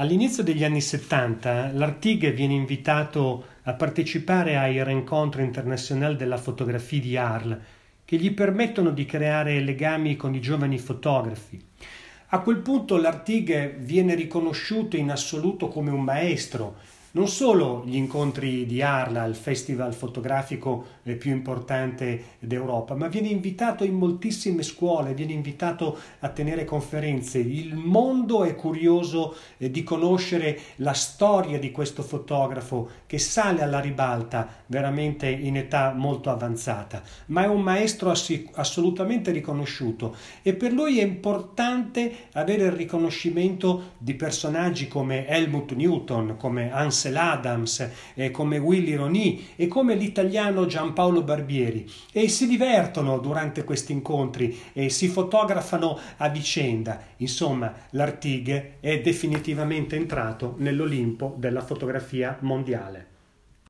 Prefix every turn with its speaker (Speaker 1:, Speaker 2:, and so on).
Speaker 1: All'inizio degli anni 70 l'Artigue viene invitato a partecipare ai Rencontre International della Fotografia di Arles, che gli permettono di creare legami con i giovani fotografi. A quel punto l'Artigue viene riconosciuto in assoluto come un maestro non solo gli incontri di Arla, il festival fotografico eh, più importante d'Europa, ma viene invitato in moltissime scuole, viene invitato a tenere conferenze. Il mondo è curioso eh, di conoscere la storia di questo fotografo che sale alla ribalta veramente in età molto avanzata, ma è un maestro assolutamente riconosciuto e per lui è importante avere il riconoscimento di personaggi come Helmut Newton, come Hans Ansel Adams, eh, come Willy Roni e come l'italiano Giampaolo Barbieri e si divertono durante questi incontri e si fotografano a vicenda. Insomma, l'Artigue è definitivamente entrato nell'Olimpo della fotografia mondiale.